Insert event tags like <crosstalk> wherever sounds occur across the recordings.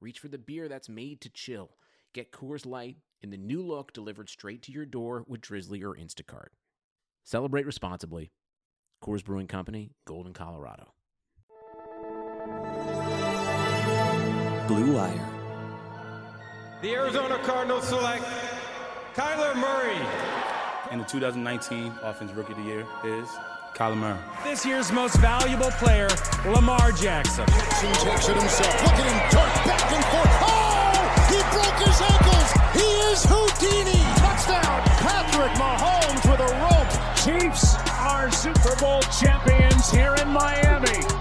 reach for the beer that's made to chill. Get Coors Light in the new look delivered straight to your door with Drizzly or Instacart. Celebrate responsibly. Coors Brewing Company, Golden, Colorado. Blue Wire. The Arizona Cardinals select Kyler Murray. And the 2019 Offensive Rookie of the Year is Kyler This year's most valuable player, Lamar Jackson. Jackson takes it himself. Look at him dart back and forth. Oh! He broke his ankles. He is Houdini. Touchdown. Patrick Mahomes with a rope. Chiefs are Super Bowl champions here in Miami.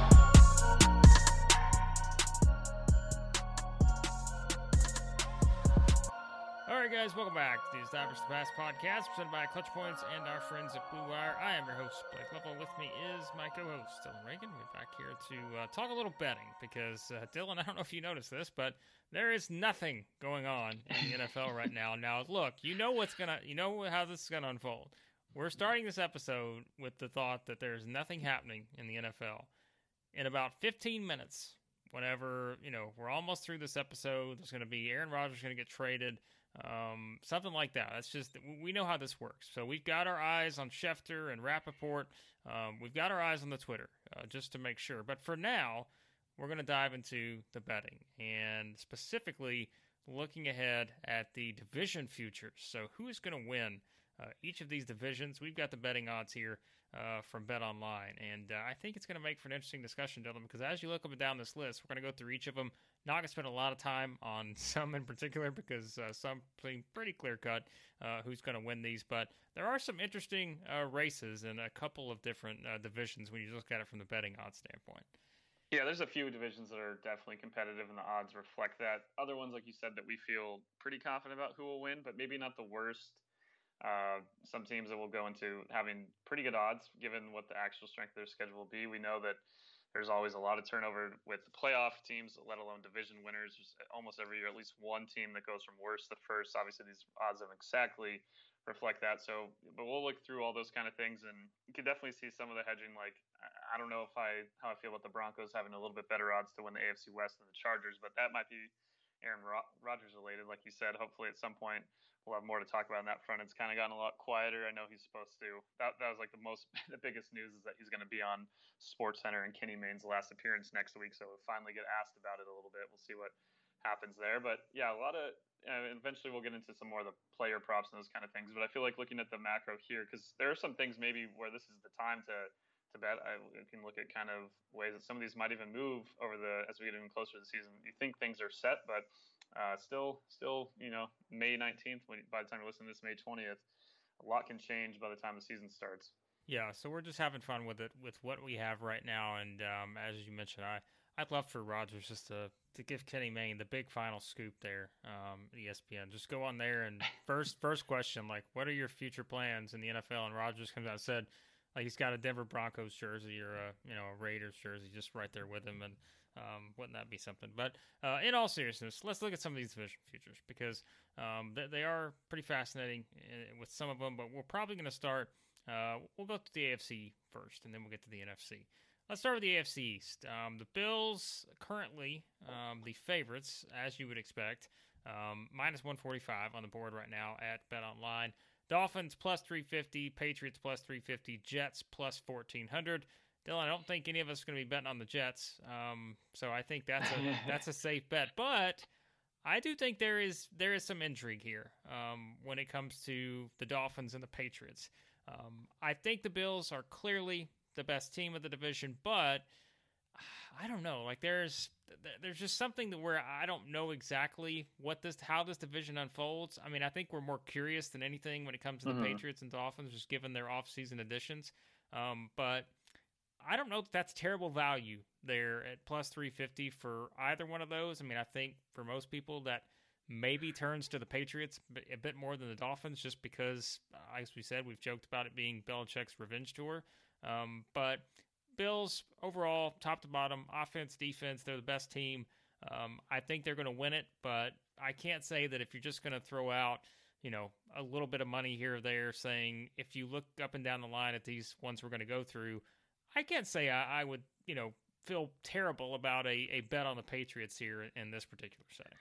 Guys, welcome back to the Establish the Pass podcast presented by Clutch Points and our friends at Blue Wire. I am your host, Blake Lovell. With me is my co-host, Dylan Reagan. We're back here to uh, talk a little betting because, uh, Dylan, I don't know if you noticed this, but there is nothing going on in the <laughs> NFL right now. Now, look, you know what's gonna, you know how this is gonna unfold. We're starting this episode with the thought that there's nothing happening in the NFL. In about 15 minutes, whenever you know we're almost through this episode, there's going to be Aaron Rodgers going to get traded um, something like that. That's just we know how this works. So we've got our eyes on Schefter and Rappaport. Um, we've got our eyes on the Twitter uh, just to make sure. But for now, we're going to dive into the betting and specifically looking ahead at the division futures. So who is going to win uh, each of these divisions? We've got the betting odds here. Uh, from Bet Online, and uh, I think it's going to make for an interesting discussion, Dylan. Because as you look up and down this list, we're going to go through each of them. To spend a lot of time on <laughs> some in particular because uh, some seem pretty clear cut uh, who's going to win these. But there are some interesting uh, races in a couple of different uh, divisions when you look at it from the betting odds standpoint. Yeah, there's a few divisions that are definitely competitive, and the odds reflect that. Other ones, like you said, that we feel pretty confident about who will win, but maybe not the worst. Uh, some teams that will go into having pretty good odds given what the actual strength of their schedule will be. We know that there's always a lot of turnover with the playoff teams, let alone division winners. There's uh, almost every year, at least one team that goes from worst to first. Obviously, these odds don't exactly reflect that. So, but we'll look through all those kind of things, and you can definitely see some of the hedging. Like, I don't know if I how I feel about the Broncos having a little bit better odds to win the AFC West than the Chargers, but that might be Aaron Rodgers related, like you said. Hopefully, at some point we'll have more to talk about on that front. It's kind of gotten a lot quieter. I know he's supposed to. That that was like the most <laughs> the biggest news is that he's going to be on Sports Center and Kenny Mayne's last appearance next week. So we'll finally get asked about it a little bit. We'll see what happens there. But yeah, a lot of uh, eventually we'll get into some more of the player props and those kind of things. But I feel like looking at the macro here because there are some things maybe where this is the time to to bet. I can look at kind of ways that some of these might even move over the as we get even closer to the season. You think things are set, but uh, still, still, you know, May 19th. When, by the time you listen to this, May 20th, a lot can change by the time the season starts. Yeah, so we're just having fun with it, with what we have right now, and um, as you mentioned, I I'd love for Rodgers just to to give Kenny Mayne the big final scoop there, um, ESPN. Just go on there and <laughs> first first question, like, what are your future plans in the NFL? And Rodgers comes out and said, like, he's got a Denver Broncos jersey or a you know a Raiders jersey just right there with him, and um, wouldn't that be something? But uh, in all seriousness, let's look at some of these division futures because um, they, they, are pretty fascinating uh, with some of them. But we're probably going to start. Uh, we'll go to the AFC first, and then we'll get to the NFC. Let's start with the AFC East. Um, the Bills currently um, the favorites, as you would expect, um, minus 145 on the board right now at Bet Online. Dolphins plus 350, Patriots plus 350, Jets plus 1400. Dylan, I don't think any of us are going to be betting on the Jets. Um, so I think that's a <laughs> that's a safe bet. But I do think there is there is some intrigue here um, when it comes to the Dolphins and the Patriots. Um, I think the Bills are clearly the best team of the division, but I don't know. Like there's there's just something that where I don't know exactly what this how this division unfolds. I mean, I think we're more curious than anything when it comes to the mm-hmm. Patriots and Dolphins, just given their offseason additions. Um, but I don't know if that's terrible value there at plus 350 for either one of those. I mean, I think for most people that maybe turns to the Patriots a bit more than the Dolphins just because, uh, as we said, we've joked about it being Belichick's revenge tour. Um, but Bills overall, top to bottom, offense, defense, they're the best team. Um, I think they're going to win it, but I can't say that if you're just going to throw out, you know, a little bit of money here or there, saying if you look up and down the line at these ones we're going to go through, I can't say I, I would, you know, feel terrible about a, a bet on the Patriots here in this particular setting.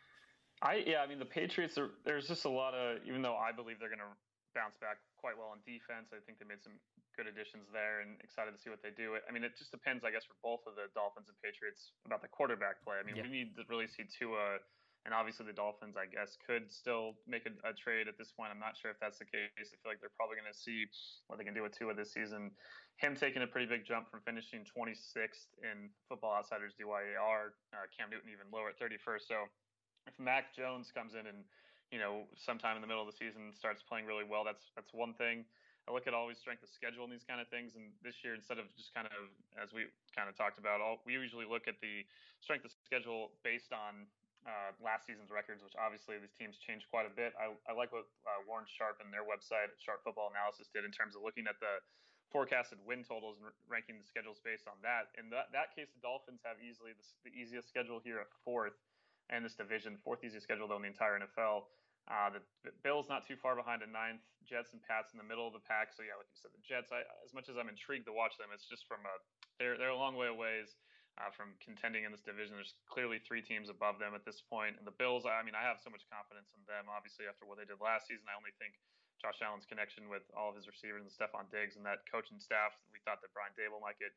I yeah, I mean the Patriots are there's just a lot of even though I believe they're going to bounce back quite well on defense. I think they made some good additions there and excited to see what they do. I mean, it just depends, I guess, for both of the Dolphins and Patriots about the quarterback play. I mean, yeah. we need to really see Tua, and obviously the Dolphins, I guess, could still make a, a, trade at this point. I'm not sure if that's the case. I feel like they're probably going to see what they can do with Tua this season. Him taking a pretty big jump from finishing 26th in Football Outsiders DYAR, uh, Cam Newton even lower at 31st. So if Mac Jones comes in and you know sometime in the middle of the season starts playing really well, that's that's one thing. I look at always strength of schedule and these kind of things. And this year, instead of just kind of as we kind of talked about, all, we usually look at the strength of schedule based on uh, last season's records, which obviously these teams changed quite a bit. I, I like what uh, Warren Sharp and their website, Sharp Football Analysis, did in terms of looking at the forecasted win totals and ranking the schedules based on that. In that, that case, the Dolphins have easily the, the easiest schedule here at fourth and this division, fourth easiest schedule though in the entire NFL. Uh, the, the, Bills not too far behind at ninth. Jets and Pats in the middle of the pack. So yeah, like you said, the Jets. I, as much as I'm intrigued to watch them, it's just from a they're they're a long way away uh, from contending in this division. There's clearly three teams above them at this point, and the Bills. I mean, I have so much confidence in them. Obviously, after what they did last season, I only think Josh Allen's connection with all of his receivers and Stefon Diggs and that coaching staff. We thought that Brian Daboll might get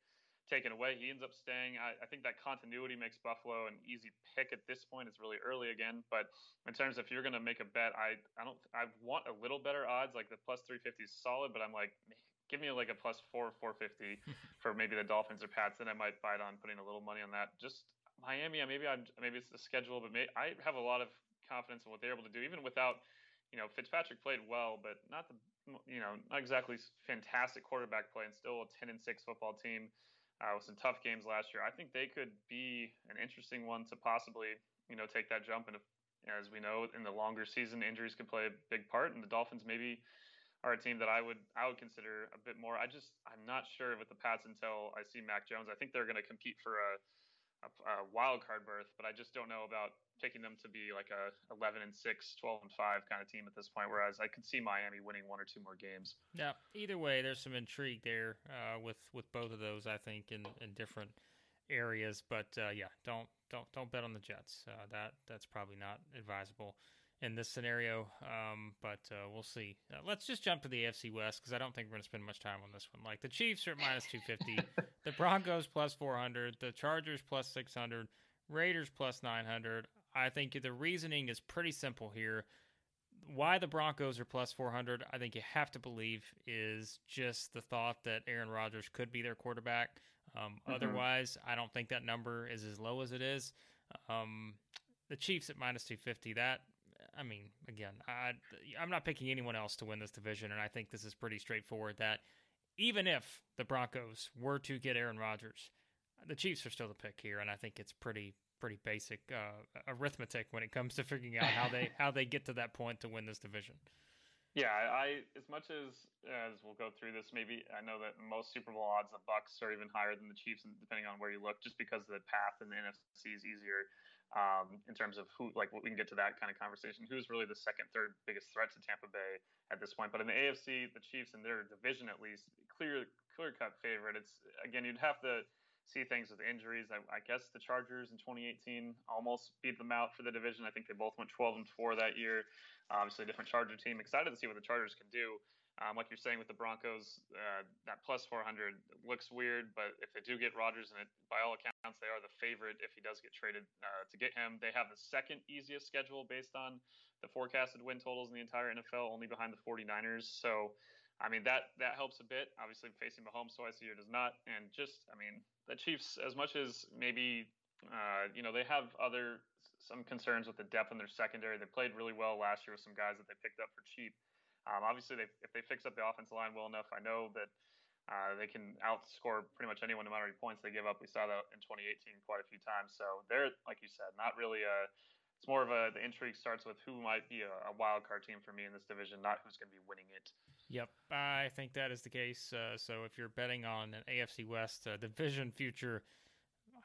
taken away. He ends up staying. I, I, think that continuity makes Buffalo an easy pick at this point. It's really early again, but in terms of if you're going to make a bet, I I don't I want a little better odds. Like the plus 350 is solid, but I'm like, give me like a plus four 450 <laughs> for maybe the Dolphins or Pats. Then I might bite on putting a little money on that. Just Miami, maybe I'm maybe it's the schedule, but may, I have a lot of confidence in what they're able to do, even without. You know, Fitzpatrick played well, but not the you know not exactly fantastic quarterback play, and still a 10 and six football team uh, with some tough games last year. I think they could be an interesting one to possibly, you know, take that jump. And if, as we know, in the longer season, injuries can play a big part. And the Dolphins maybe are a team that I would I would consider a bit more. I just I'm not sure with the Pats until I see Mac Jones. I think they're going to compete for a a, wild card berth, but I just don't know about picking them to be like a 11 and 6, 12 and 5 kind of team at this point. Whereas I could see Miami winning one or two more games. Yeah. Either way, there's some intrigue there uh, with with both of those. I think in in different areas, but uh, yeah, don't don't don't bet on the Jets. Uh, that that's probably not advisable in this scenario. Um, but uh, we'll see. Uh, let's just jump to the AFC West because I don't think we're going to spend much time on this one. Like the Chiefs are at minus 250, <laughs> the Broncos plus 400, the Chargers plus 600, Raiders plus 900. I think the reasoning is pretty simple here. Why the Broncos are plus 400, I think you have to believe, is just the thought that Aaron Rodgers could be their quarterback. Um, mm-hmm. Otherwise, I don't think that number is as low as it is. Um, the Chiefs at minus 250, that I mean, again, I, I'm not picking anyone else to win this division, and I think this is pretty straightforward. That even if the Broncos were to get Aaron Rodgers, the Chiefs are still the pick here, and I think it's pretty pretty basic uh, arithmetic when it comes to figuring out how they <laughs> how they get to that point to win this division. Yeah, I as much as as we'll go through this, maybe I know that most Super Bowl odds, the Bucs are even higher than the Chiefs, depending on where you look, just because the path in the NFC is easier um, in terms of who, like, we can get to that kind of conversation. Who's really the second, third biggest threat to Tampa Bay at this point? But in the AFC, the Chiefs in their division, at least, clear, clear cut favorite. It's again, you'd have to see things with injuries. I, I, guess the Chargers in 2018 almost beat them out for the division. I think they both went 12 and four that year. Obviously, a different Charger team. Excited to see what the Chargers can do. Um, like you're saying with the Broncos, uh, that plus 400 looks weird, but if they do get Rodgers, and by all accounts, they are the favorite if he does get traded uh, to get him. They have the second easiest schedule based on the forecasted win totals in the entire NFL, only behind the 49ers. So, I mean, that that helps a bit. Obviously, facing Mahomes twice a year does not. And just, I mean, the Chiefs, as much as maybe, uh, you know, they have other some concerns with the depth in their secondary. They played really well last year with some guys that they picked up for cheap. Um, obviously, they, if they fix up the offensive line well enough, I know that Uh, they can outscore pretty much anyone no matter how many points they give up. We saw that in 2018 quite a few times. So they're, like you said, not really a. It's more of a the intrigue starts with who might be a, a wild card team for me in this division, not who's going to be winning it. Yep, I think that is the case. Uh, so if you're betting on an AFC West uh, division future,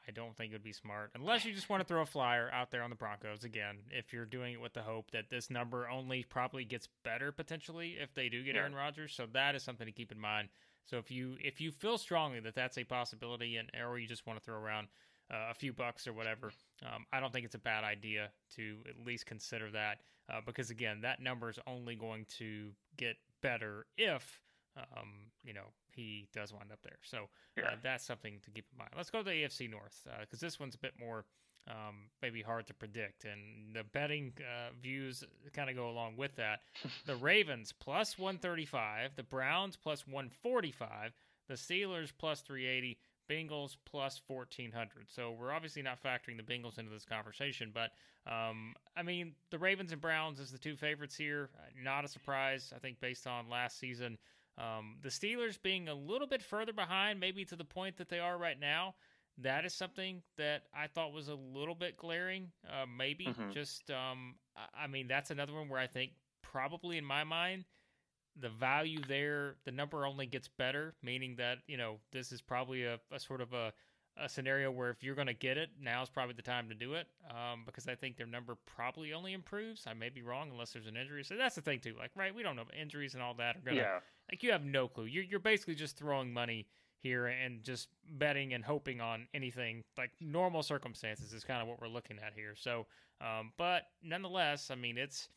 I don't think it would be smart unless you just want to throw a flyer out there on the Broncos again. If you're doing it with the hope that this number only probably gets better potentially if they do get Yeah. Aaron Rodgers, so that is something to keep in mind. So if you if you feel strongly that that's a possibility, and or you just want to throw around uh, a few bucks or whatever, um, I don't think it's a bad idea to at least consider that uh, because again, that number is only going to get better if um, you know he does wind up there. So uh, that's something to keep in mind. Let's go to the AFC North because this one's a bit more um, maybe hard to predict, and the betting uh, views kind of go along with that. <laughs> the Ravens plus 135, the Browns plus 145, the Steelers plus 380. Bengals plus 1400. So we're obviously not factoring the Bengals into this conversation, but um, I mean, the Ravens and Browns is the two favorites here. Uh, Not a surprise, I think, based on last season. Um, the Steelers being a little bit further behind, maybe to the point that they are right now, that is something that I thought was a little bit glaring. Uh, maybe Mhm. just, um, I mean, that's another one where I think probably in my mind, the value there, the number only gets better, meaning that, you know, this is probably a, a sort of a, a scenario where if you're going to get it, now's probably the time to do it um, because I think their number probably only improves. I may be wrong unless there's an injury. So that's the thing, too. Like, right, we don't know if injuries and all that are going to Yeah. like you have no clue. You're you're basically just throwing money here and just betting and hoping on anything. Like normal circumstances is kind of what we're looking at here. So, um, but nonetheless, I mean, it's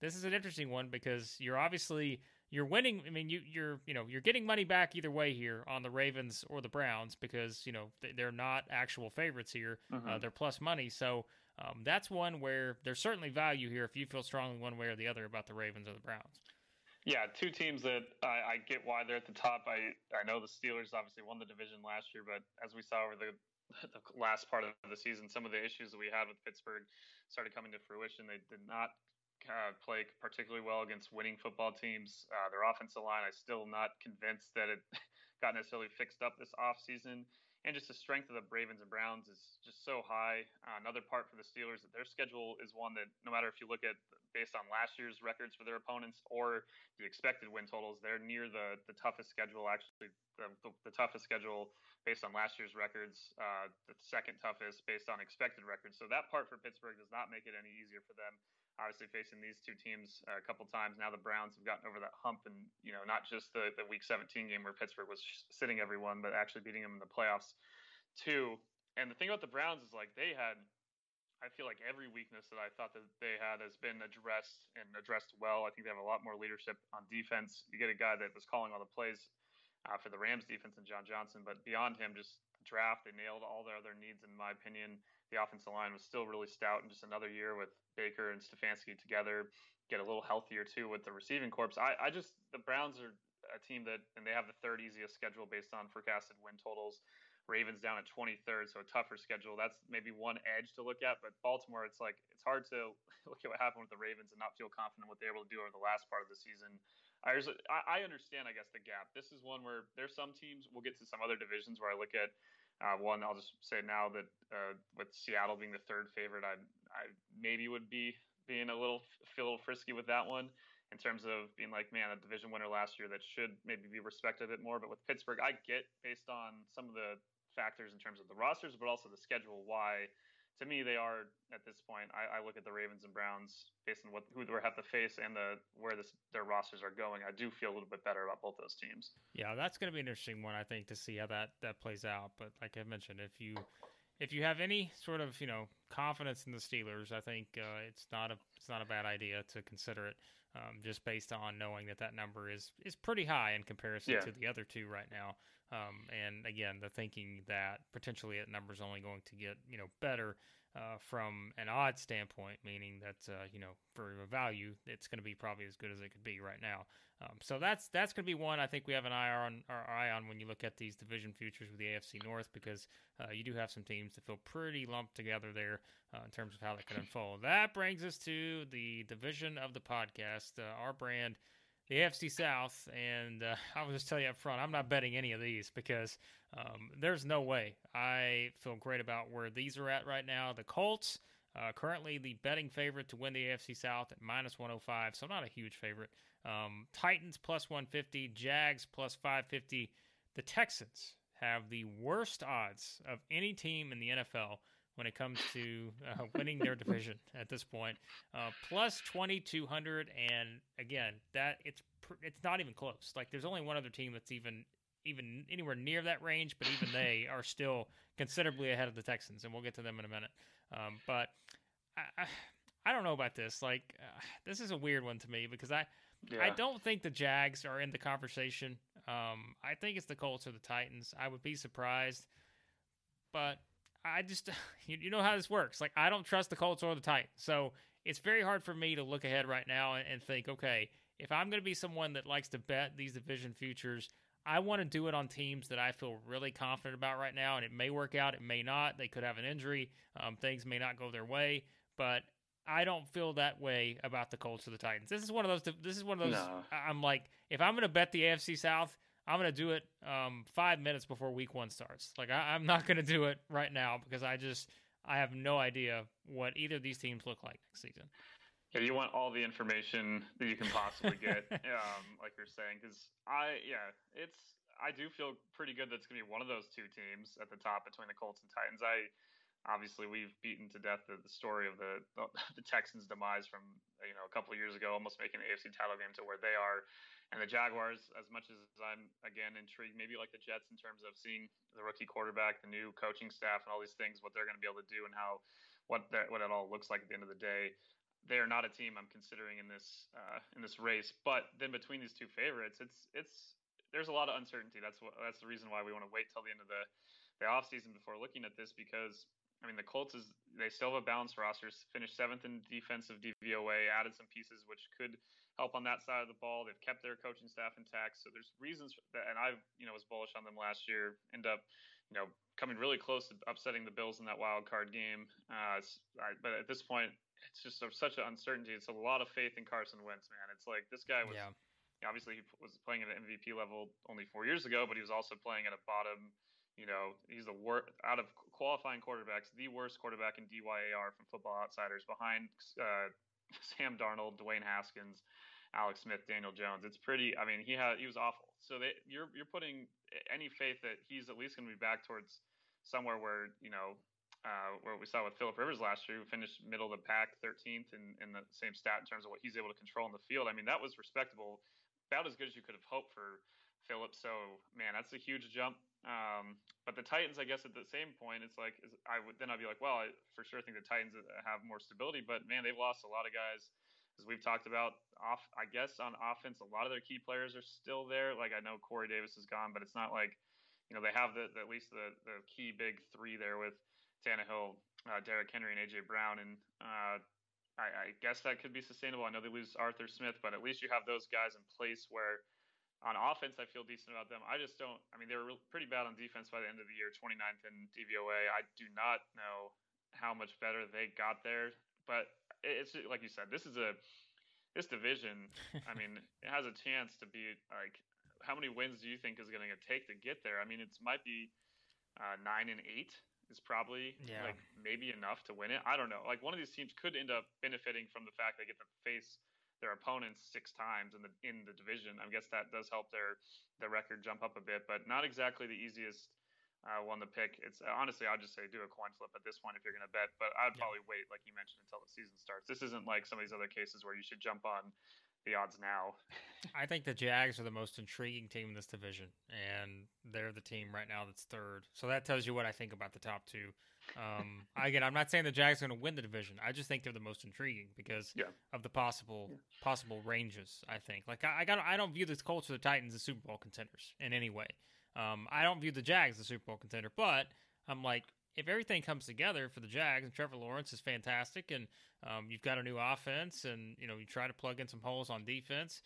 this is an interesting one because you're obviously you're winning. I mean, you you're you know you're getting money back either way here on the Ravens or the Browns because you know they- they're not actual favorites here. Uh, Mhm. they're plus money, so. Um, that's one where there's certainly value here if you feel strongly one way or the other about the Ravens or the Browns. Yeah, two teams that I, I get why they're at the top. I, I know the Steelers obviously won the division last year, but as we saw over the, <laughs> the last part of the season, some of the issues that we had with Pittsburgh started coming to fruition. They did not uh, play particularly well against winning football teams. Uh, their offensive line, I'm still not convinced that it <laughs> got necessarily fixed up this offseason. And just the strength of the Ravens and Browns is just so high. Uh, another part for the Steelers, that their schedule is one that no matter if you look at based on last year's records for their opponents or the expected win totals, they're near the the toughest schedule. Actually, the, the, the toughest schedule based on last year's records, uh, the second toughest based on expected records. So that part for Pittsburgh does not make it any easier for them. Obviously, facing these two teams uh, a couple times now, the Browns have gotten over that hump, and you know not just the the Week 17 game where Pittsburgh was sitting everyone, but actually beating them in the playoffs too. And the thing about the Browns is like they had I feel like every weakness that I thought that they had has been addressed and addressed well. I think they have a lot more leadership on defense. You get a guy that was calling all the plays uh, for the Rams defense and John Johnson, but beyond him, just draft, they nailed all their other needs, in my opinion. The offensive line was still really stout, and just another year with Baker and Stefanski together, get a little healthier too with the receiving corps. I, I just the Browns are a team that, and they have the third easiest schedule based on forecasted win totals. Ravens down at 23rd, so a tougher schedule. That's maybe one edge to look at. But Baltimore, it's like it's hard to <laughs> look at what happened with the Ravens and not feel confident what they're able to do over the last part of the season. I, I understand, I guess, the gap. This is one where there's some teams. We'll get to some other divisions where I look at uh, one. I'll just say now that uh, with Seattle being the third favorite, I I maybe would be being a little feel a little frisky with that one in terms of being like, man, a division winner last year that should maybe be respected a bit more. But with Pittsburgh, I get based on some of the factors in terms of the rosters, but also the schedule. Why, to me, they are at this point. I, I look at the Ravens and Browns based on what who they have to face and the where this, their rosters are going. I do feel a little bit better about both those teams. Yeah, that's going to be an interesting one, I think, to see how that that plays out. But like I mentioned, if you if you have any sort of you know confidence in the Steelers, I think uh, it's not a it's not a bad idea to consider it, um, just based on knowing that that number is is pretty high in comparison Yeah. to the other two right now. Um, and again, the thinking that potentially that number is only going to get you know better uh, from an odd standpoint, meaning that uh, you know for a value, it's going to be probably as good as it could be right now. Um, so that's that's going to be one I think we have an eye on our eye on when you look at these division futures with the AFC North because uh, you do have some teams that feel pretty lumped together there uh, in terms of how that could unfold. That brings us to the division of the podcast, uh, our brand, the AFC South, and uh, <laughs> I'll just tell you up front, I'm not betting any of these because um, there's no way. I feel great about where these are at right now. The Colts, uh, currently the betting favorite to win the AFC South at minus 105, so not a huge favorite. Um, Titans plus 150, Jags plus 550. The Texans have the worst odds of any team in the NFL when it comes to uh, winning their division at this point. Uh, plus 2200 and again, that it's it's not even close. Like there's only one other team that's even even anywhere near that range, but even they <laughs> are still considerably ahead of the Texans and we'll get to them in a minute. Um, but I, I, I don't know about this. Like uh, this is a weird one to me because I yeah. I don't think the Jags are in the conversation. Um, I think it's the Colts or the Titans. I would be surprised, but I just <laughs> you, you know how this works. Like I don't trust the Colts or the Titans, so it's very hard for me to look ahead right now and, and think, okay, if I'm going to be someone that likes to bet these division futures, I want to do it on teams that I feel really confident about right now, and it may work out, it may not. They could have an injury, um, things may not go their way, but I don't feel that way about the Colts or the Titans. This is one of those. This is one of those. No. I'm like, if I'm going to bet the AFC South, I'm going to do it um, five minutes before Week One starts. Like I, am not going to do it right now because I just I have no idea what either of these teams look like next season. Yeah, you want all the information that you can possibly get, <laughs> um, like you're saying, because I, yeah, it's I do feel pretty good that it's gonna be one of those two teams at the top between the Colts and Titans. I obviously we've beaten to death the, the story of the, the, the Texans' demise from you know a couple of years ago, almost making the AFC title game to where they are, and the Jaguars. As much as I'm again intrigued, maybe like the Jets in terms of seeing the rookie quarterback, the new coaching staff, and all these things, what they're going to be able to do, and how what that what it all looks like at the end of the day they are not a team I'm considering in this uh, in this race. But then between these two favorites, it's it's there's a lot of uncertainty. That's what that's the reason why we want to wait till the end of the the off season before looking at this because I mean the Colts is they still have a balanced roster. Finished seventh in defensive DVOA, added some pieces which could help on that side of the ball. They've kept their coaching staff intact, so there's reasons that. And I you know was bullish on them last year. End up you know coming really close to upsetting the Bills in that wild card game. Uh, I, but at this point, it's just such an uncertainty. It's a lot of faith in Carson Wentz, man. It's like this guy was. Yeah. Obviously, he was playing at an MVP level only four years ago, but he was also playing at a bottom. You know, he's the worst out of qualifying quarterbacks, the worst quarterback in DYAR from Football Outsiders, behind uh, <laughs> Sam Darnold, Dwayne Haskins, Alex Smith, Daniel Jones. It's pretty. I mean, he had he was awful. So they, you're you're putting any faith that he's at least going to be back towards somewhere where you know uh, where we saw with Philip Rivers last year, who finished middle of the pack, 13th, in, in the same stat in terms of what he's able to control in the field. I mean, that was respectable, about as good as you could have hoped for Philip. So, man, that's a huge jump. Um, but the Titans, I guess, at the same point, it's like is, I would then I'd be like, well, I for sure think the Titans have more stability. But man, they've lost a lot of guys, as we've talked about. Off, I guess on offense, a lot of their key players are still there. Like I know Corey Davis is gone, but it's not like you know they have the, the at least the the key big three there with Tannehill, uh, Derrick Henry, and AJ Brown, and uh, I, I, guess that could be sustainable. I know they lose Arthur Smith, but at least you have those guys in place where. On offense, I feel decent about them. I just don't. I mean, they were pretty bad on defense by the end of the year, 29th in DVOA. I do not know how much better they got there, but it's like you said, this is a this division. I mean, <laughs> it has a chance to be like how many wins do you think is going to take to get there? I mean, it might be uh, nine and eight is probably yeah. like maybe enough to win it. I don't know. Like one of these teams could end up benefiting from the fact they get to face their opponents six times in the in the division. I guess that does help their their record jump up a bit, but not exactly the easiest uh, one to pick. It's honestly, I'd just say do a coin flip at this point if you're going to bet. But I'd yeah. probably wait, like you mentioned, until the season starts. This isn't like some of these other cases where you should jump on the odds now. <laughs> I think the Jags are the most intriguing team in this division, and they're the team right now that's third. So that tells you what I think about the top two. Um, again, I'm not saying the Jags are going to win the division. I just think they're the most intriguing because yeah. of the possible yeah. possible ranges. I think, like I, I got, I don't view the Colts or the Titans as Super Bowl contenders in any way. Um, I don't view the Jags as a Super Bowl contender, but I'm like, if everything comes together for the Jags and Trevor Lawrence is fantastic and um, you've got a new offense and you know you try to plug in some holes on defense,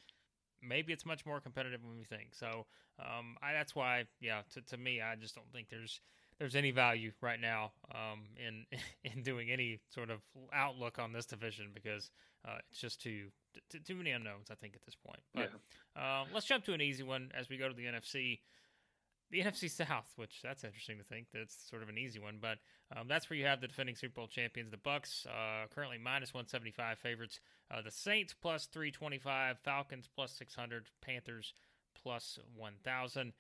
maybe it's much more competitive than we think. So um, I, that's why, yeah, to, to me, I just don't think there's there's any value right now um, in <laughs> in doing any sort of outlook on this division because uh, it's just too, too, too many unknowns. I think at this point. But yeah. uh, let's jump to an easy one as we go to the NFC. The NFC South, which that's interesting to think that's sort of an easy one, but um, that's where you have the defending Super Bowl champions, the Bucs, uh, currently minus one seventy five favorites. Uh, the Saints plus three twenty five, Falcons plus six hundred, Panthers plus one thousand.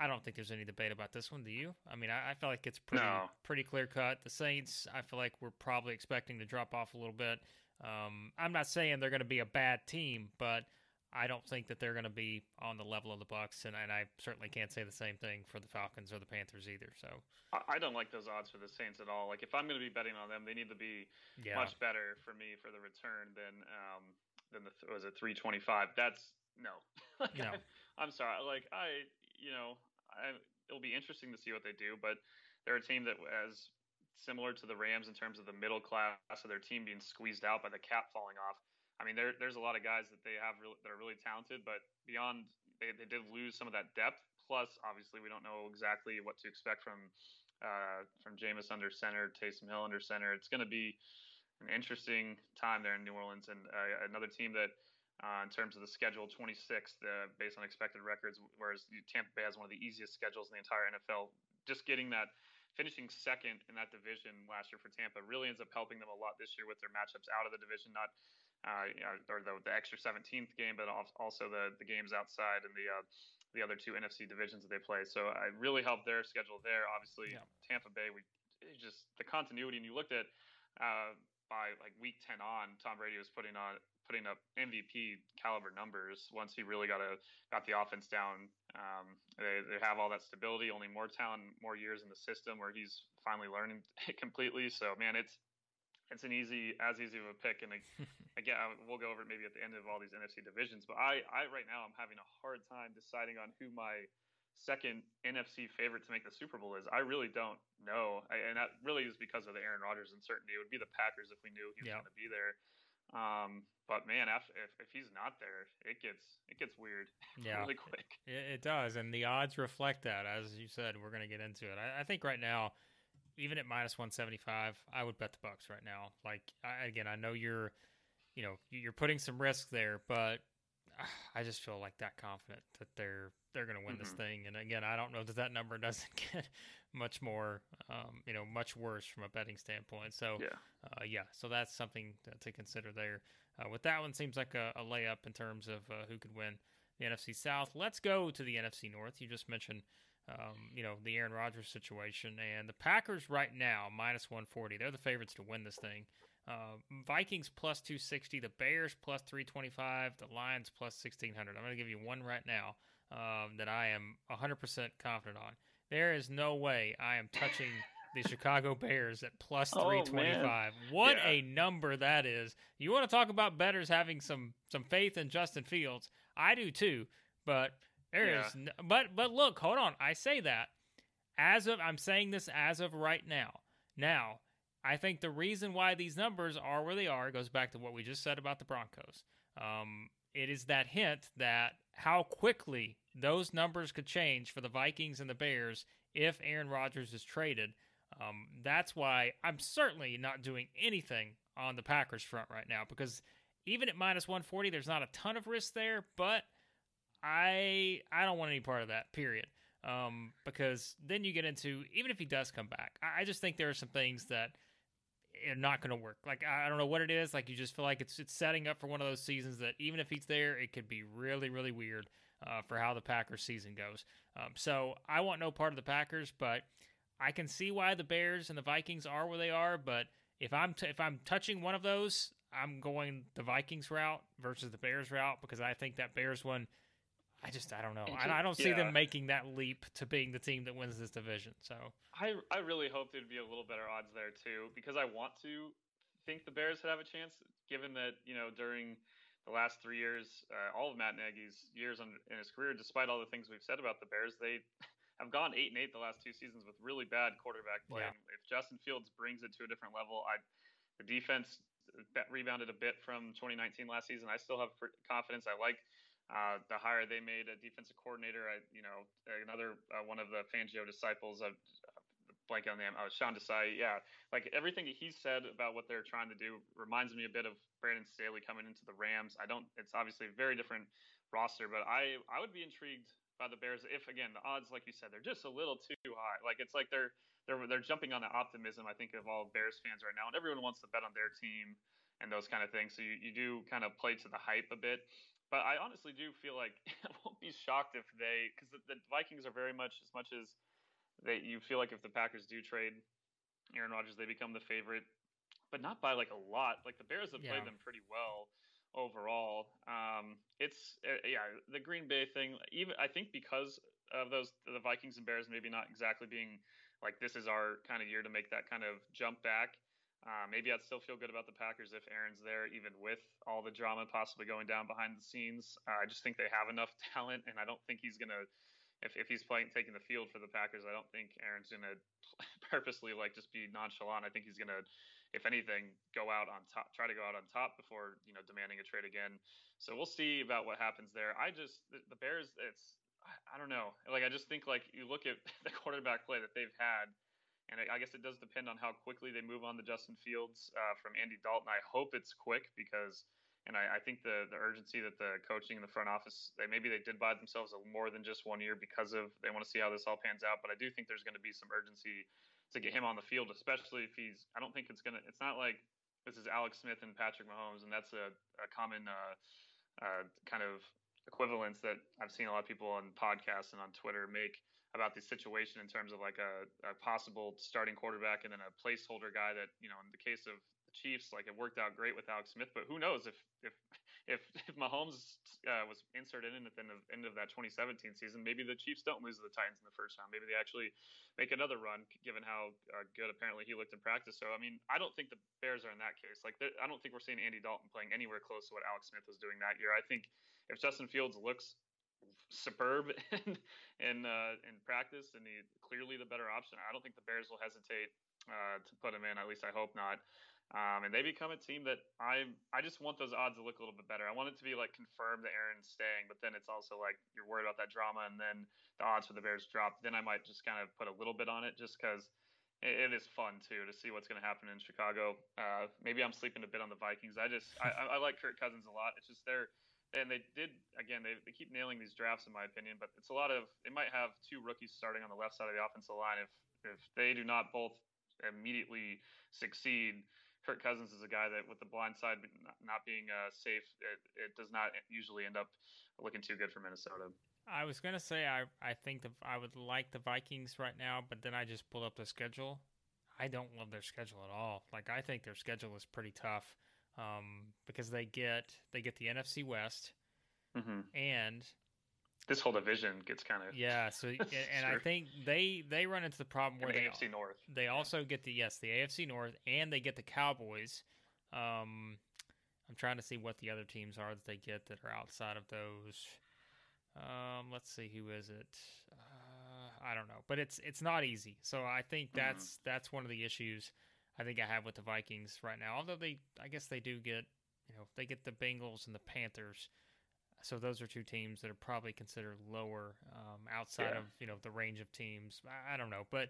I don't think there's any debate about this one. Do you? I mean, I, I feel like it's pretty no. pretty clear cut. The Saints, I feel like we're probably expecting to drop off a little bit. Um, I'm not saying they're going to be a bad team, but I don't think that they're going to be on the level of the Bucs, and, and I certainly can't say the same thing for the Falcons or the Panthers either. So I don't like those odds for the Saints at all. Like if I'm going to be betting on them, they need to be yeah. much better for me for the return than um, than the was it 325. That's no. like, <laughs> no. I, I'm sorry. Like I you know, I, it'll be interesting to see what they do. But they're a team that as similar to the Rams in terms of the middle class of their team being squeezed out by the cap falling off. I mean, there, there's a lot of guys that they have that are really talented, but beyond they, they did lose some of that depth. Plus, obviously, we don't know exactly what to expect from uh, from Jameis under center, Taysom Hill under center. It's going to be an interesting time there in New Orleans, and uh, another team that uh, in terms of the schedule, 26th uh, based on expected records, whereas Tampa Bay has one of the easiest schedules in the entire NFL. Just getting that, finishing second in that division last year for Tampa really ends up helping them a lot this year with their matchups out of the division, not uh, or the, the extra 17th game, but also the the games outside and the uh, the other two NFC divisions that they play. So I really helped their schedule there. Obviously, yeah. Tampa Bay, we just the continuity, and you looked at uh, by like week 10 on, Tom Brady was putting on putting up MVP caliber numbers once he really got a got the offense down. Um, they, they have all that stability, only more talent, more years in the system where he's finally learning <laughs> completely. So man, it's it's an easy as easy of a pick. And <laughs> again, we'll go over it maybe at the end of all these NFC divisions. But I I right now I'm having a hard time deciding on who my second NFC favorite to make the Super Bowl is. I really don't know, I, and that really is because of the Aaron Rodgers uncertainty. It would be the Packers if we knew he was going to be there. Um, but man, if, if he's not there, it gets it gets weird <laughs> yeah, really quick. It, it, does, and the odds reflect that. As you said, we're going to get into it. I, I, think right now, even at minus one seventy five, I would bet the Bucs right now. Like I, again, I know you're, you know, you're putting some risk there, but <sighs> I just feel like that confident that they're they're going to win mm-hmm. this thing. And again, I don't know that that number <laughs> doesn't get much more, um, you know, much worse from a betting standpoint. So yeah, uh, yeah. So that's something to, to consider there. Uh, with that one, seems like a, a layup in terms of uh, who could win the NFC South. Let's go to the NFC North. You just mentioned. Um, you know the Aaron Rodgers situation and the Packers right now minus 140. They're the favorites to win this thing. Uh, Vikings plus 260, the Bears plus 325, the Lions plus 1600. I'm going to give you one right now um, that I am 100% confident on. There is no way I am touching the Chicago Bears at plus 325. <laughs> Oh, what yeah. a number that is. You want to talk about bettors having some some faith in Justin Fields? I do too, but there yeah. is no, but but look, hold on. I say that as of I'm saying this as of right now. Now, I think the reason why these numbers are where they are goes back to what we just said about the Broncos. Um, it is that hint that how quickly those numbers could change for the Vikings and the Bears if Aaron Rodgers is traded. Um, that's why I'm certainly not doing anything on the Packers front right now because even at minus 140, there's not a ton of risk there, but I I don't want any part of that. Period. Um, because then you get into even if he does come back, I, I just think there are some things that not going to work. Like I don't know what it is. Like you just feel like it's it's setting up for one of those seasons that even if he's there, it could be really really weird uh, for how the Packers season goes. Um, so I want no part of the Packers, but I can see why the Bears and the Vikings are where they are. But if I'm t- if I'm touching one of those, I'm going the Vikings route versus the Bears route because I think that Bears one I just I don't know. I, I don't see yeah. them making that leap to being the team that wins this division. So I I really hope there'd be a little better odds there too because I want to think the Bears would have a chance given that you know during the last three years, uh, all of Matt Nagy's years in his career, despite all the things we've said about the Bears, they <laughs> have gone eight and eight the last two seasons with really bad quarterback play. Yeah. If Justin Fields brings it to a different level, I the defense rebounded a bit from 2019 last season. I still have confidence. I like uh, the hire they made a defensive coordinator. I, you know, another uh, one of the Fangio disciples. Uh, blank on the name. Oh, Sean Desai. Yeah, like everything that he said about what they're trying to do reminds me a bit of Brandon Staley coming into the Rams. I don't. It's obviously a very different roster, but I I would be intrigued by the Bears if again the odds, like you said, they're just a little too high. Like it's like they're they're they're jumping on the optimism. I think of all Bears fans right now, and everyone wants to bet on their team and those kind of things. So you, you do kind of play to the hype a bit. But I honestly do feel like <laughs> I won't be shocked if they, because the, the Vikings are very much as much as they you feel like if the Packers do trade Aaron Rodgers, they become the favorite, but not by like a lot. Like the Bears have Yeah. played them pretty well overall. Um, it's uh, yeah, the Green Bay thing. Even I think because of those the Vikings and Bears maybe not exactly being like this is our kind of year to make that kind of jump back. Uh, maybe I'd still feel good about the Packers if Aaron's there, even with all the drama possibly going down behind the scenes. Uh, I just think they have enough <laughs> talent, and I don't think he's gonna. If, if he's playing taking the field for the Packers, I don't think Aaron's gonna <laughs> purposely like just be nonchalant. I think he's gonna, if anything, go out on top, try to go out on top before you know demanding a trade again. So we'll see about what happens there. I just the, the Bears, it's I don't know. Like I just think like you look at <laughs> the quarterback play that they've had, and I, guess it does depend on how quickly they move on to Justin Fields uh, from Andy Dalton. I hope it's quick because. And I, I think the, the urgency that the coaching in the front office, they maybe they did buy themselves a more than just one year because of they want to see how this all pans out. But I do think there's going to be some urgency to get him on the field, especially if he's. I don't think it's gonna. It's not like this is Alex Smith and Patrick Mahomes, and that's a, a common uh, uh, kind of equivalence that I've seen a lot of people on podcasts and on Twitter make about the situation in terms of like a, a possible starting quarterback and then a placeholder guy that you know in the case of the Chiefs like it worked out great with Alex Smith, but who knows if if <laughs> if, if Mahomes uh, was inserted in at the end of, end of that 2017 season, maybe the Chiefs don't lose to the Titans in the first round. Maybe they actually make another run, given how uh, good apparently he looked in practice. So I mean, I don't think the Bears are in that case. Like, I don't think we're seeing Andy Dalton playing anywhere close to what Alex Smith was doing that year. I think if Justin Fields looks superb <laughs> in in, uh, in practice and he clearly the better option, I don't think the Bears will hesitate uh, to put him in. At least I hope not. Um, and they become a team that I I just want those odds to look a little bit better. I want it to be like confirmed that Aaron's staying, but then it's also like you're worried about that drama, and then the odds for the Bears drop. Then I might just kind of put a little bit on it, just because it, is fun too to see what's going to happen in Chicago. Uh, maybe I'm sleeping a bit on the Vikings. I just I, I like Kirk Cousins a lot. It's just they're and they did again. They, they keep nailing these drafts in my opinion, but it's a lot of they might have two rookies starting on the left side of the offensive line if if they do not both immediately succeed. Kirk Cousins is a guy that, with the blind side not being uh, safe, it, it does not usually end up looking too good for Minnesota. I was gonna say I I think the I would like the Vikings right now, but then I just pulled up the schedule. I don't love their schedule at all. Like I think their schedule is pretty tough um, because they get they get the NFC West mm-hmm. and this whole division gets kind of yeah. So <laughs> and, and I think they they run into the problem where the they AFC North. they also get the yes the AFC North and they get the Cowboys. Um, I'm trying to see what the other teams are that they get that are outside of those. Um, let's see who is it. Uh, I don't know, but it's it's not easy. So I think Mhm. that's that's one of the issues I think I have with the Vikings right now. Although they, I guess they do get you know they get the Bengals and the Panthers. So those are two teams that are probably considered lower um, outside Yeah. of you know the range of teams. I, I don't know, but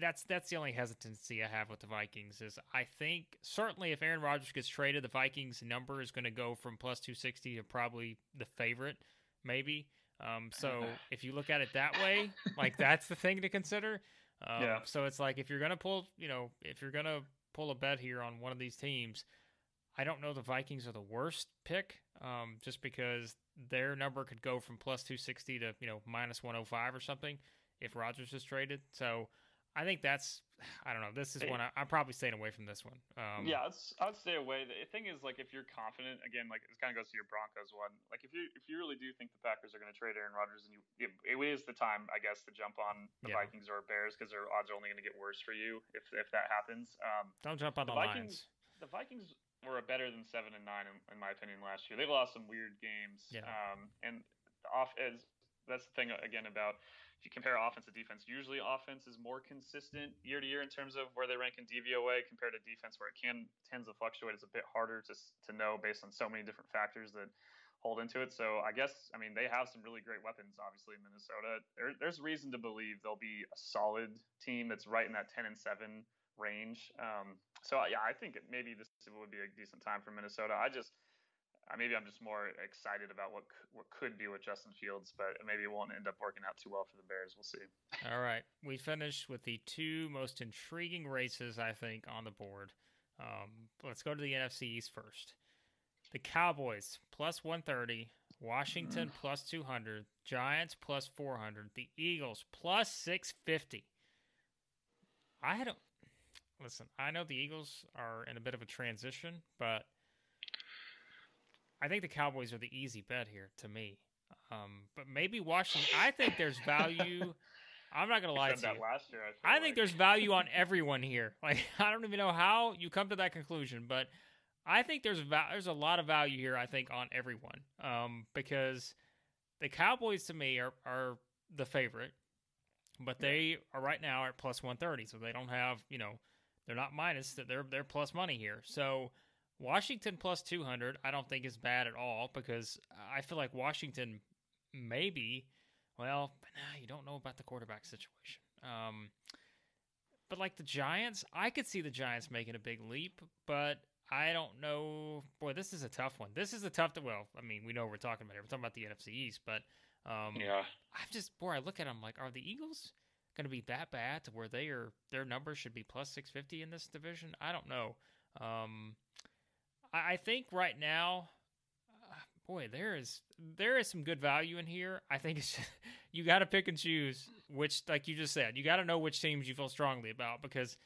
that's that's the only hesitancy I have with the Vikings is I think certainly if Aaron Rodgers gets traded, the Vikings number is going to go from plus two sixty to probably the favorite, maybe. Um, so <laughs> if you look at it that way, like that's the thing to consider. Um, Yeah. So it's like if you're gonna pull, you know, if you're gonna pull a bet here on one of these teams, I don't know the Vikings are the worst pick, um, just because their number could go from plus two sixty to you know minus one hundred five or something if Rodgers is traded. So I think that's I don't know. This is one I, I'm probably staying away from this one. Um, yeah, I'd, stay away. The thing is, like, if you're confident, again, like, it kind of goes to your Broncos one. Like, if you if you really do think the Packers are going to trade Aaron Rodgers, and you, it, it is the time, I guess, to jump on the Yeah. Vikings or Bears because their odds are only going to get worse for you if if that happens. Um, Don't jump on the the, Vikings- Lions. the Vikings were a better than seven and nine in, in my opinion last year. They lost some weird games. Yeah. Um, and off is that's the thing again about if you compare offense to defense, usually offense is more consistent year to year in terms of where they rank in DVOA compared to defense, where it can tends to fluctuate. It's a bit harder to to know based on so many different factors that hold into it. So I guess I mean they have some really great weapons. Obviously, in Minnesota, there, there's reason to believe they'll be a solid team that's right in that ten and seven range. Um, so yeah, I think maybe this would be a decent time for Minnesota. I just maybe I'm just more excited about what what could be with Justin Fields, but maybe it won't end up working out too well for the Bears. We'll see. All right, we finish with the two most intriguing races I think on the board. Um, let's go to the NFC East first. The Cowboys plus 130, Washington mm. plus 200, Giants plus 400, the Eagles plus 650. I don't listen. I know the Eagles are in a bit of a transition, but I think the Cowboys are the easy bet here to me. Um, but maybe Washington. I think there's value. <laughs> I'm not gonna lie to you. Last year, I, I like. think there's value on <laughs> everyone here. <laughs> Like I don't even know how you come to that conclusion, but I think there's va- there's a lot of value here. I think on everyone um, because the Cowboys to me are are the favorite, but they are right now at plus 130, so they don't have you know they're not minus that they're they're plus money here. So Washington plus 200, I don't think is bad at all because I feel like Washington maybe, well, nah, you don't know about the quarterback situation. Um, but like the Giants, I could see the Giants making a big leap, but I don't know. Boy, this is a tough one. This is a tough. Well, I mean, we know we're talking about here. We're talking about the NFC East, but um, yeah, I'm just boy. I look at them like, are the Eagles going to be that bad to where they are? Their numbers should be plus 650 in this division. I don't know. Um, I, I think right now, uh, boy, there is there is some good value in here. I think it's just, <laughs> you got to pick and choose which, like you just said, you got to know which teams you feel strongly about because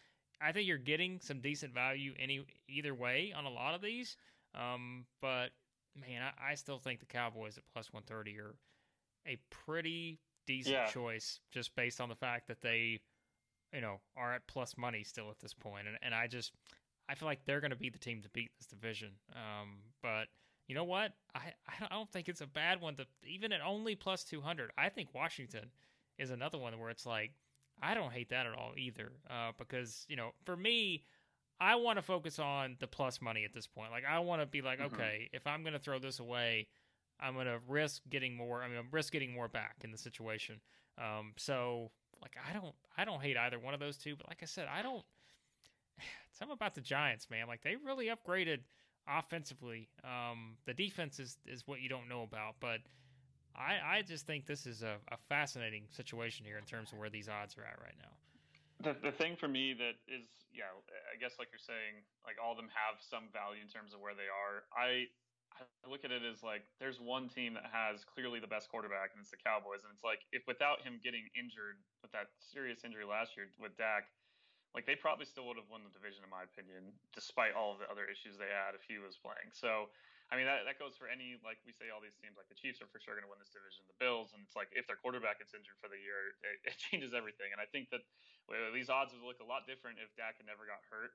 I think you're getting some decent value any either way on a lot of these. Um, but man, I, I, still think the Cowboys at plus 130 are a pretty decent yeah. choice just based on the fact that they, you know, are at plus money still at this. And, and I just, I feel like they're going to be the team to beat this division. Um, but you know what? I <laughs> I don't think it's a bad one to even at only plus two hundred. I think Washington is another one where it's like I don't hate that at all either. Uh, because you know, for me, I want to focus on the plus money at this point. Like I want to be like, mm-hmm. okay, if I'm going to throw this away, I'm going to risk getting more. I mean, I'm risk getting more back in the situation. Um, so like I don't I don't hate either one of those two. But like I said, I don't something about the Giants, man. Like they really upgraded offensively. Um, the defense is, is what you don't know about, but I, I just think this is a, a fascinating situation here in terms of where these odds are at right now. The, the thing for me that is, yeah, I guess like you're saying, like all of them have some value in terms of where they are. I, I look at it as like there's one team that has clearly the best quarterback, and it's the Cowboys. And it's like if without him getting injured with that serious injury last year with Dak, like they probably still would have won the division in my opinion, despite all of the other issues they had if he was playing. So, I mean that that goes for any like we say all these teams like the Chiefs are for sure going to win this division, the Bills, and it's like if their quarterback gets injured for the year, it, it <laughs> changes everything. And I think that well, these odds would look a lot different if Dak had never got hurt.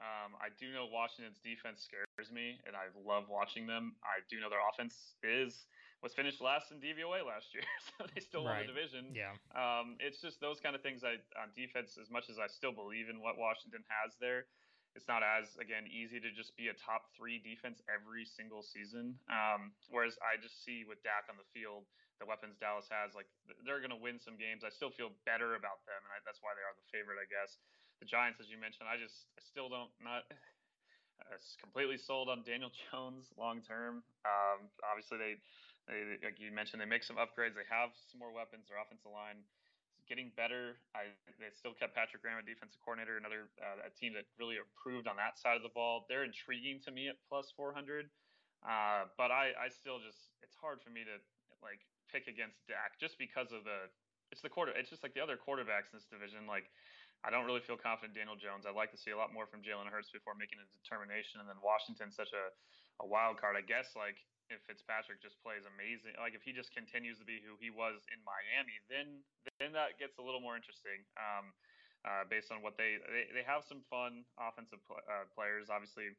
Um, I do know Washington's defense scares me, and I love watching them. I do know their offense is was finished last in DVOA last year, <laughs> so they still right. won the division. Yeah. Um, it's just those kind of things. I on defense, as much as I still believe in what Washington has there, it's not as again easy to just be a top three defense every single season. Um, whereas I just see with Dak on the field, the weapons Dallas has, like they're going to win some games. I still feel better about them, and I, that's why they are the favorite, I guess. The Giants, as you mentioned, I just I still don't not. <sighs> Uh, completely sold on Daniel <laughs> Jones long term. Um, obviously, they they, like you mentioned, they make some upgrades. They have some more weapons. Their offensive line is getting better. I they still kept Patrick Graham a defensive coordinator, another uh, a team that really improved on that side of the ball. They're intriguing to me at plus 400. Uh, but I, I still just it's hard for me to like pick against Dak just because of the it's the quarter it's just like the other quarterbacks in this division like I don't really feel confident Daniel Jones. I'd like to see a lot more from Jalen Hurts before making a determination. And then Washington's such a, a wild card. I guess like if Fitzpatrick just plays amazing, like if he just continues to be who he was in Miami, then then that gets a little more interesting. Um, uh, based on what they, they they have some fun offensive pl- uh, players, obviously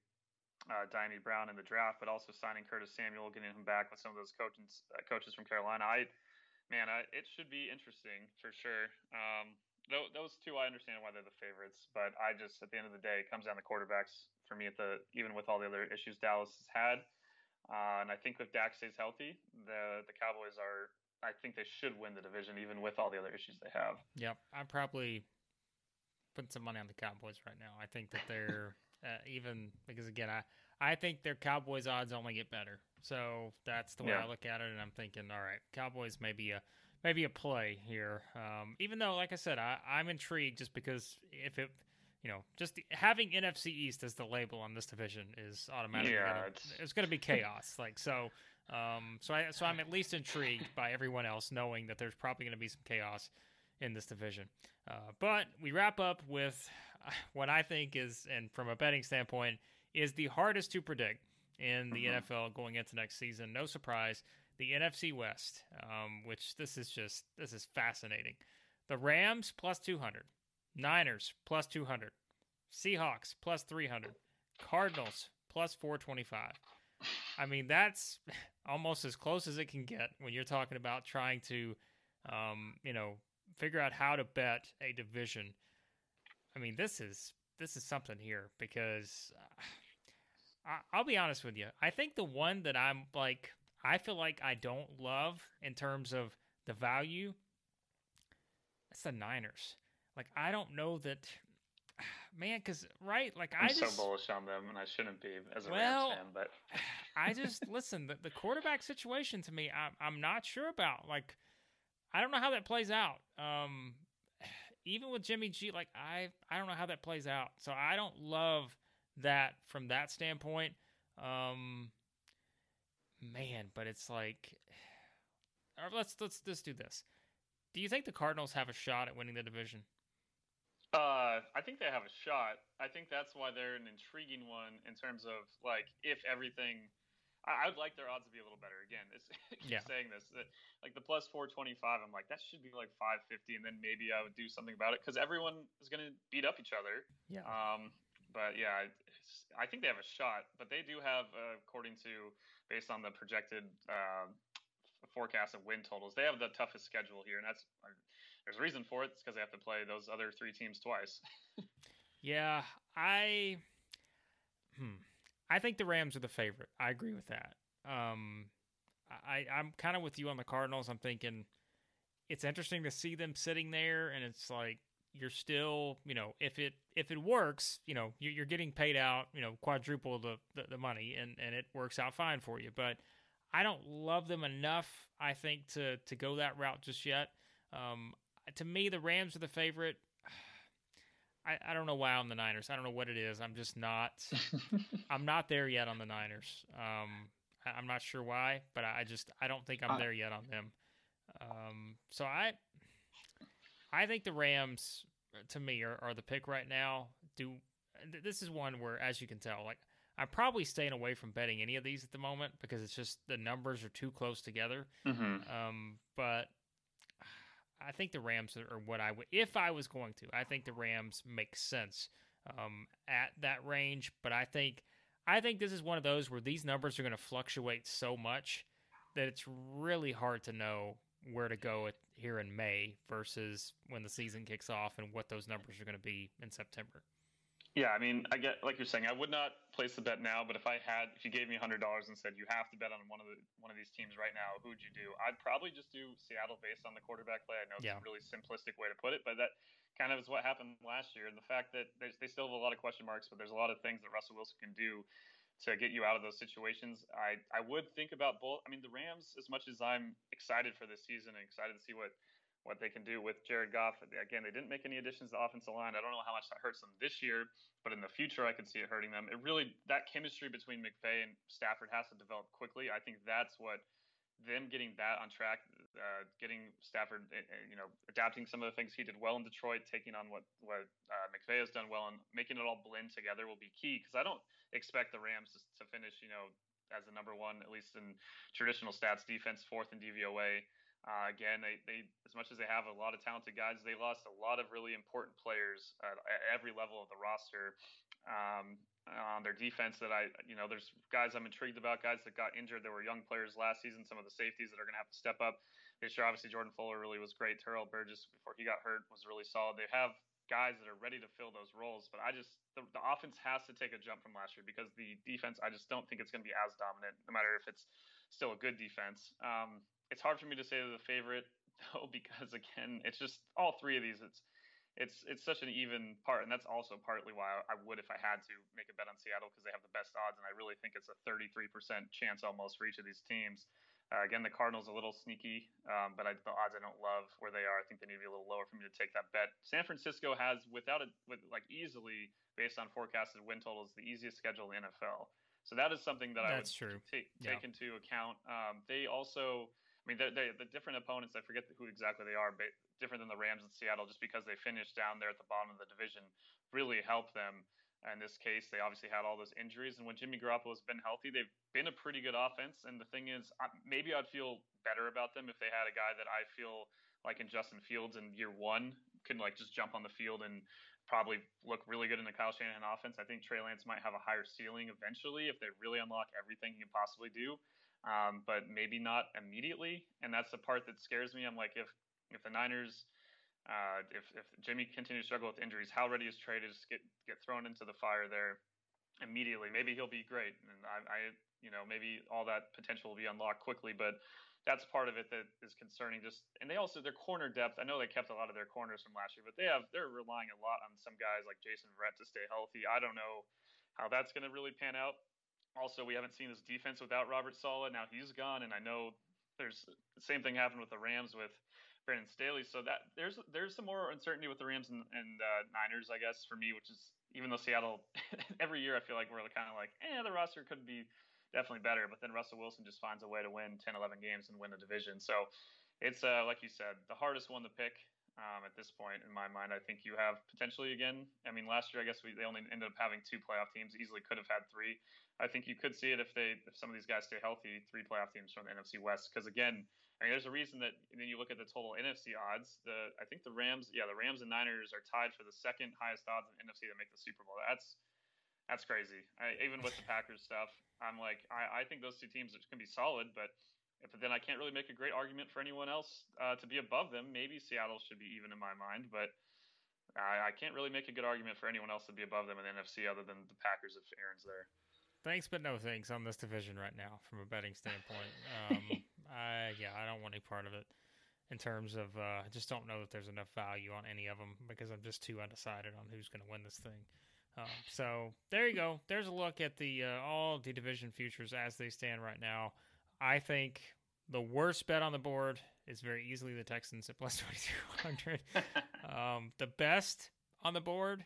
uh, Dyami Brown in the draft, but also signing Curtis Samuel, getting him back with some of those coaches uh, coaches from Carolina. I man, I, it should be interesting for sure. Um, those two, I understand why they're the favorites, but I just at the end of the day, it comes down to quarterbacks for me. At the even with all the other issues Dallas has had, Uh, and I think if Dak stays healthy, the the Cowboys are. I think they should win the division, even with all the other issues they have. Yep, I'm probably putting some money on the Cowboys right now. I think that they're <laughs> uh, even because again, I I think their Cowboys odds only get better. So that's the way Yeah. I look at it, and I'm thinking, all right, Cowboys maybe a maybe a play here. Um, even though, like I said, I, I'm intrigued just because if it, you know, just the, having NFC East as the label on this division is automatically Yeah, gonna, it's- it's going to be chaos. like so, um, so I so I'm at least intrigued by everyone else knowing that there's probably going to be some chaos in this division. Uh, but we wrap up with uh, what I think is, and from a betting standpoint, is the hardest to predict in the Mhm. NFL going into next season. No surprise, the NFC West, um, which this is just this is fascinating. The Rams plus two hundred, Niners plus two hundred, Seahawks plus three hundred, Cardinals plus four twenty five. I mean, that's <laughs> almost as close as it can get when you're talking about trying to, um, you know, figure out how to bet a division. I mean, this is this is something here because uh, I, I'll be honest with you. I think the one that I'm like, I feel like I don't love in terms of the value. It's the Niners. Like, I don't know that, <sighs> man. Because right, like I'm I just so bullish on them, and I shouldn't be as a Well, Rams fan, but <sighs> I just <laughs> listen. The, the quarterback situation to me, I'm I'm not sure about. Like, I don't know how that plays out. Um, <sighs> even with Jimmy G, like I I don't know how that plays out. So I don't love that from that standpoint. Um, man, but it's like, let's let's let's do this. Do you think the Cardinals have a shot at winning the division? Uh, I think they have a shot. I think that's why they're an intriguing one in terms of like if everything. I, I would like their odds to be a little better. Again, it's <laughs> I keep Yeah. saying this. That, like the plus four twenty five, I'm like that should be like five fifty, and then maybe I would do something about it because everyone is going to beat up each other. Yeah. Um, but yeah, I think they have a shot. But they do have, uh, according to based on the projected uh, forecast of win totals, they have the toughest schedule here, and that's uh, there's a reason for it. It's because they have to play those other three teams twice. <laughs> Yeah, I hmm. I think the Rams are the favorite. I agree with that. Um I I'm kind of with you on the Cardinals. I'm thinking it's interesting to see them sitting there and it's like you're still, you know, if it if it works, you know, you're, getting paid out, you know, quadruple the, the the money and and it works out fine for you. But I don't love them enough, I think, to to go that route just yet. Um, to me, the Rams are the favorite. <sighs> I, I don't know why I'm the Niners. I don't know what it is. I'm just not. <laughs> I'm not there yet on the Niners. Um, I, I'm not sure why, but I, I just I don't think I'm I- there yet on them. Um, so I I think the Rams to me are, are the pick right now. Do th- this is one where, as you can tell, like I'm probably staying away from betting any of these at the moment because it's just the numbers are too close together. mm-hmm. Um, but I think the Rams are, what I would if I was going to. I think the Rams make sense um, at that range, but I think I think this is one of those where these numbers are going to fluctuate so much that it's really hard to know where to go at, here in May versus when the season kicks off and what those numbers are going to be in September. Yeah, I mean, I get like you're saying. I would not place the bet now, but if I had, if you gave me hundred dollars and said you have to bet on one of the one of these teams right now, who would you do? I'd probably just do Seattle based on the quarterback play. I know it's a really simplistic way to put it, but that kind of is what happened last year. And the fact that they, they still have a lot of question marks, but there's a lot of things that Russell Wilson can do to get you out of those situations. I I would think about both. I mean, the Rams, as much as I'm excited for this season and excited to see what what they can do with Jared Goff. Again, they didn't make any additions to the offensive line. I don't know how much that hurts them this year, but in the future, I could see it hurting them. It really that chemistry between McVay and Stafford has to develop quickly. I think that's what them getting that on track, uh, getting Stafford, uh, uh, you know, adapting some of the things he did well in Detroit, taking on what what uh, McVay has done well, and making it all blend together will be key. Because I don't expect the Rams to, to finish, you know, as the number one, at least in traditional stats, defense fourth in DVOA. Uh, again, they, they as much as they have a lot of talented guys, they lost a lot of really important players at, at every level of the roster. Um, on their defense, that I, you know, there's guys I'm intrigued about, guys that got injured. There were young players last season. Some of the safeties that are going to have to step up this year. Obviously, Jordan Fuller really was great. Terrell Burgess before he got hurt was really solid. They have guys that are ready to fill those roles. But I just the, the offense has to take a jump from last year because the defense I just don't think it's going to be as dominant, no matter if it's still a good defense. Um, it's hard for me to say they're the favorite <laughs> though because again, it's just all three of these. It's it's it's such an even part, and that's also partly why I would, if I had to, make a bet on Seattle because they have the best odds, and I really think it's a 33% chance almost for each of these teams. Uh, again, the Cardinals a little sneaky, um, but I, the odds I don't love where they are. I think they need to be a little lower for me to take that bet. San Francisco has, without it, with like easily based on forecasted win totals, the easiest schedule in the NFL. So that is something that That's I would true. take Yeah. take into account. Um, they also, I mean, they they the different opponents. I forget who exactly they are, but different than the Rams in Seattle, just because they finished down there at the bottom of the division, really helped them. In this case, they obviously had all those injuries, and when Jimmy Garoppolo's been healthy, they've been a pretty good offense. And the thing is, maybe I'd feel better about them if they had a guy that I feel like in Justin Fields in year one can like just jump on the field and probably look really good in the Kyle Shanahan offense. I think Trey Lance might have a higher ceiling eventually if they really unlock everything he can possibly do, um, but maybe not immediately. And that's the part that scares me. I'm like, if if the Niners, uh, if if Jimmy continues to struggle with injuries, how ready is Trey to just get get thrown into the fire there immediately? Maybe he'll be great, and I, I you know maybe all that potential will be unlocked quickly, but that's part of it that is concerning. Just and they also their corner depth. I know they kept a lot of their corners from last year, but they have they're relying a lot on some guys like Jason Verrett to stay healthy. I don't know how that's going to really pan out. Also, we haven't seen this defense without Robert Saleh. Now he's gone, and I know there's the same thing happened with the Rams with Brandon Staley. So that there's there's some more uncertainty with the Rams and, and uh, Niners, I guess, for me, which is even though Seattle <laughs> every year I feel like we're kind of like, eh, the roster could be definitely better, but then Russell Wilson just finds a way to win 10, 11 games and win the division. So it's uh, like you said, the hardest one to pick. Um, at this point, in my mind, I think you have potentially again. I mean, last year I guess we they only ended up having two playoff teams. Easily could have had three. I think you could see it if they if some of these guys stay healthy. Three playoff teams from the NFC West. Because again, I mean, there's a reason that then you look at the total NFC odds. The I think the Rams, yeah, the Rams and Niners are tied for the second highest odds in NFC to make the Super Bowl. That's that's crazy. I, even with the Packers stuff, I'm like, I, I think those two teams to be solid, but but then I can't really make a great argument for anyone else uh, to be above them. Maybe Seattle should be even in my mind, but I, I can't really make a good argument for anyone else to be above them in the NFC other than the Packers if Aaron's there. Thanks, but no thanks on this division right now from a betting standpoint. Um, <laughs> I yeah, I don't want any part of it in terms of uh, I just don't know that there's enough value on any of them because I'm just too undecided on who's going to win this thing. Um, so there you go. There's a look at the uh, all the division futures as they stand right now. I think the worst bet on the board is very easily the Texans at plus 2200. <laughs> um, the best on the board,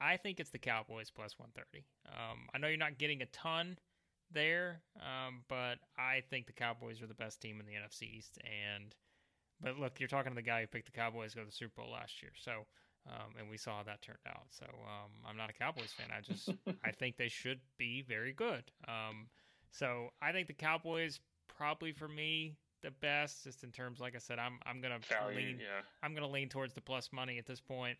I think it's the Cowboys plus 130. Um, I know you're not getting a ton there, um, but I think the Cowboys are the best team in the NFC East. And but look, you're talking to the guy who picked the Cowboys to go to the Super Bowl last year, so um, and we saw how that turned out. So um, I'm not a Cowboys fan. I just <laughs> I think they should be very good. Um, so I think the Cowboys probably for me the best, just in terms, like I said, I'm I'm gonna Value, lean yeah. I'm gonna lean towards the plus money at this point.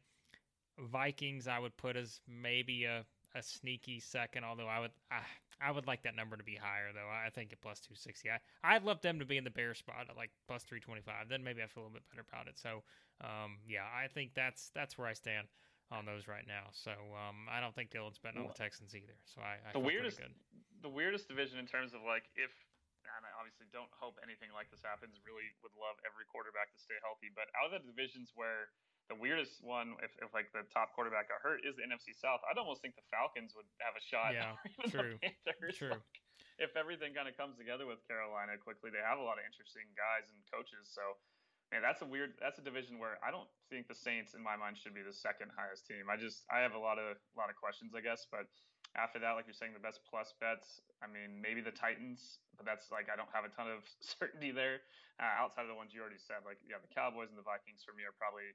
Vikings I would put as maybe a, a sneaky second, although I would I, I would like that number to be higher though. I think at plus two sixty. I I'd love them to be in the bear spot at like plus three twenty five. Then maybe I feel a little bit better about it. So um, yeah, I think that's that's where I stand on those right now. So um, I don't think Dylan's betting on the Texans either. So I, I the weirdest good. the weirdest division in terms of like if and I obviously don't hope anything like this happens. Really would love every quarterback to stay healthy. But out of the divisions where the weirdest one, if, if like the top quarterback got hurt, is the NFC South. I'd almost think the Falcons would have a shot. Yeah, <laughs> true, true. Like, if everything kind of comes together with Carolina quickly, they have a lot of interesting guys and coaches. So, man, that's a weird. That's a division where I don't think the Saints, in my mind, should be the second highest team. I just I have a lot of lot of questions, I guess, but after that, like you're saying, the best plus bets. I mean, maybe the Titans, but that's like I don't have a ton of <laughs> certainty there. Uh, outside of the ones you already said, like yeah, the Cowboys and the Vikings for me are probably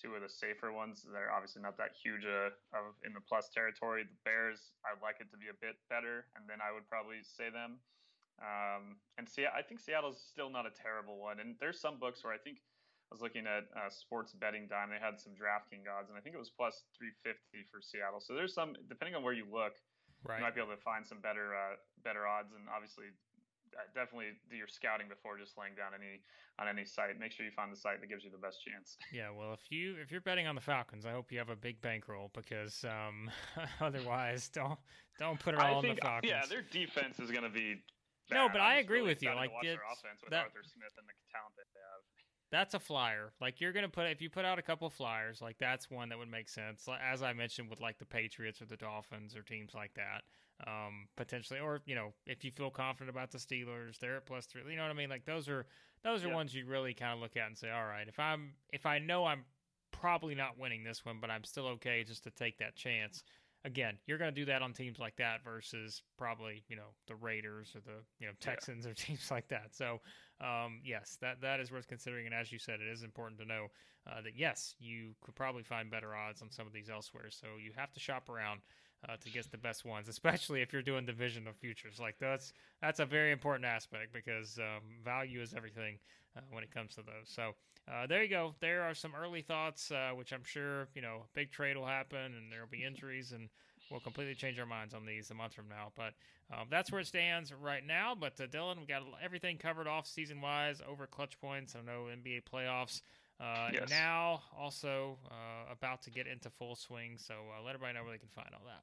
two of the safer ones. They're obviously not that huge uh, of in the plus territory. The Bears, I'd like it to be a bit better, and then I would probably say them. Um, and see, I think Seattle's still not a terrible one. And there's some books where I think I was looking at uh, Sports Betting Dime. They had some DraftKings odds, and I think it was plus 350 for Seattle. So there's some, depending on where you look, Right. you might be able to find some better uh, better odds. And obviously, definitely do your scouting before just laying down any on any site. Make sure you find the site that gives you the best chance. <laughs> Yeah, well, if you if you're betting on the Falcons, I hope you have a big bankroll because um, <laughs> otherwise, don't don't put it all I think, on the Falcons. Yeah, their defense is going to be. No, but I'm I agree really with you. Like, their it's- offense with that- Arthur Smith and the talent that they have. That's a flyer. Like you're gonna put if you put out a couple flyers, like that's one that would make sense. As I mentioned with like the Patriots or the Dolphins or teams like that, um, potentially. Or you know, if you feel confident about the Steelers, they're at plus three. You know what I mean? Like those are those are Yeah. ones you really kind of look at and say, all right, if I'm if I know I'm probably not winning this one, but I'm still okay just to take that chance. Again, you're going to do that on teams like that versus probably you know the Raiders or the you know Yeah. Texans or <laughs> teams like that. So um, yes, that that is worth considering. And as you said, it is important to know uh, that yes, you could probably find better odds on some of these elsewhere. So you have to shop around uh, to get the best ones, <laughs> especially if you're doing divisional futures. Like that's that's a very important aspect because um, value is everything uh, when it comes to those. So uh, there you go. There are some early thoughts, uh, which I'm sure you know a big trade will happen and there will be injuries and. We'll completely change our minds on these a month from now, but um, that's where it stands right now. But uh, Dylan, we got everything covered off season wise over clutch points. I know NBA playoffs uh, Yes. now also uh, about to get into full swing. So uh, let everybody know where they can find all that.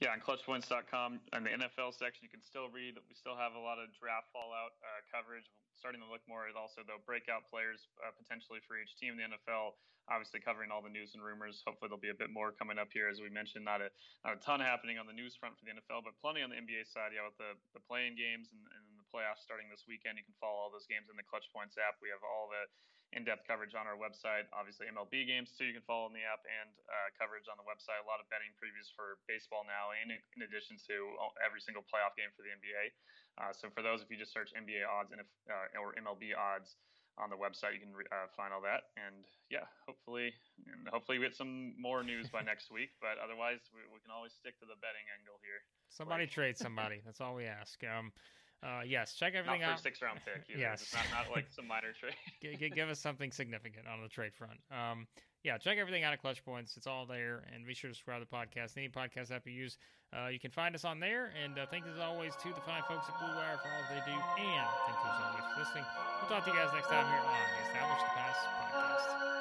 Yeah, on clutchpoints.com and the NFL section, you can still read. We still have a lot of draft fallout uh, coverage. Starting to look more at also the breakout players uh, potentially for each team in the NFL. Obviously, covering all the news and rumors. Hopefully, there'll be a bit more coming up here. As we mentioned, not a, not a ton happening on the news front for the NFL, but plenty on the NBA side. Yeah, with the, the playing games and, and playoffs starting this weekend, you can follow all those games in the Clutch Points app. We have all the in-depth coverage on our website. Obviously, MLB games too. You can follow in the app and uh, coverage on the website. A lot of betting previews for baseball now, and in, in addition to every single playoff game for the NBA. Uh, so for those, if you just search NBA odds and if uh, or MLB odds on the website, you can uh, find all that. And yeah, hopefully, and hopefully we get some more news by next <laughs> week. But otherwise, we, we can always stick to the betting angle here. Somebody Like- trade somebody. That's all we ask. Um, uh, yes, check everything Not out. for a six-round pick. <laughs> Either. Yes. It's not, not like some minor trade. <laughs> G- g- give us something significant on the trade front. Um, yeah, check everything out at Clutch Points. It's all there, and be sure to subscribe to the podcast. Any podcast app you use, uh, you can find us on there. And uh, thanks as always to the fine folks at Blue Wire for all they do, and thank you as always for listening. We'll talk to you guys next time here on the Establish the Pass podcast.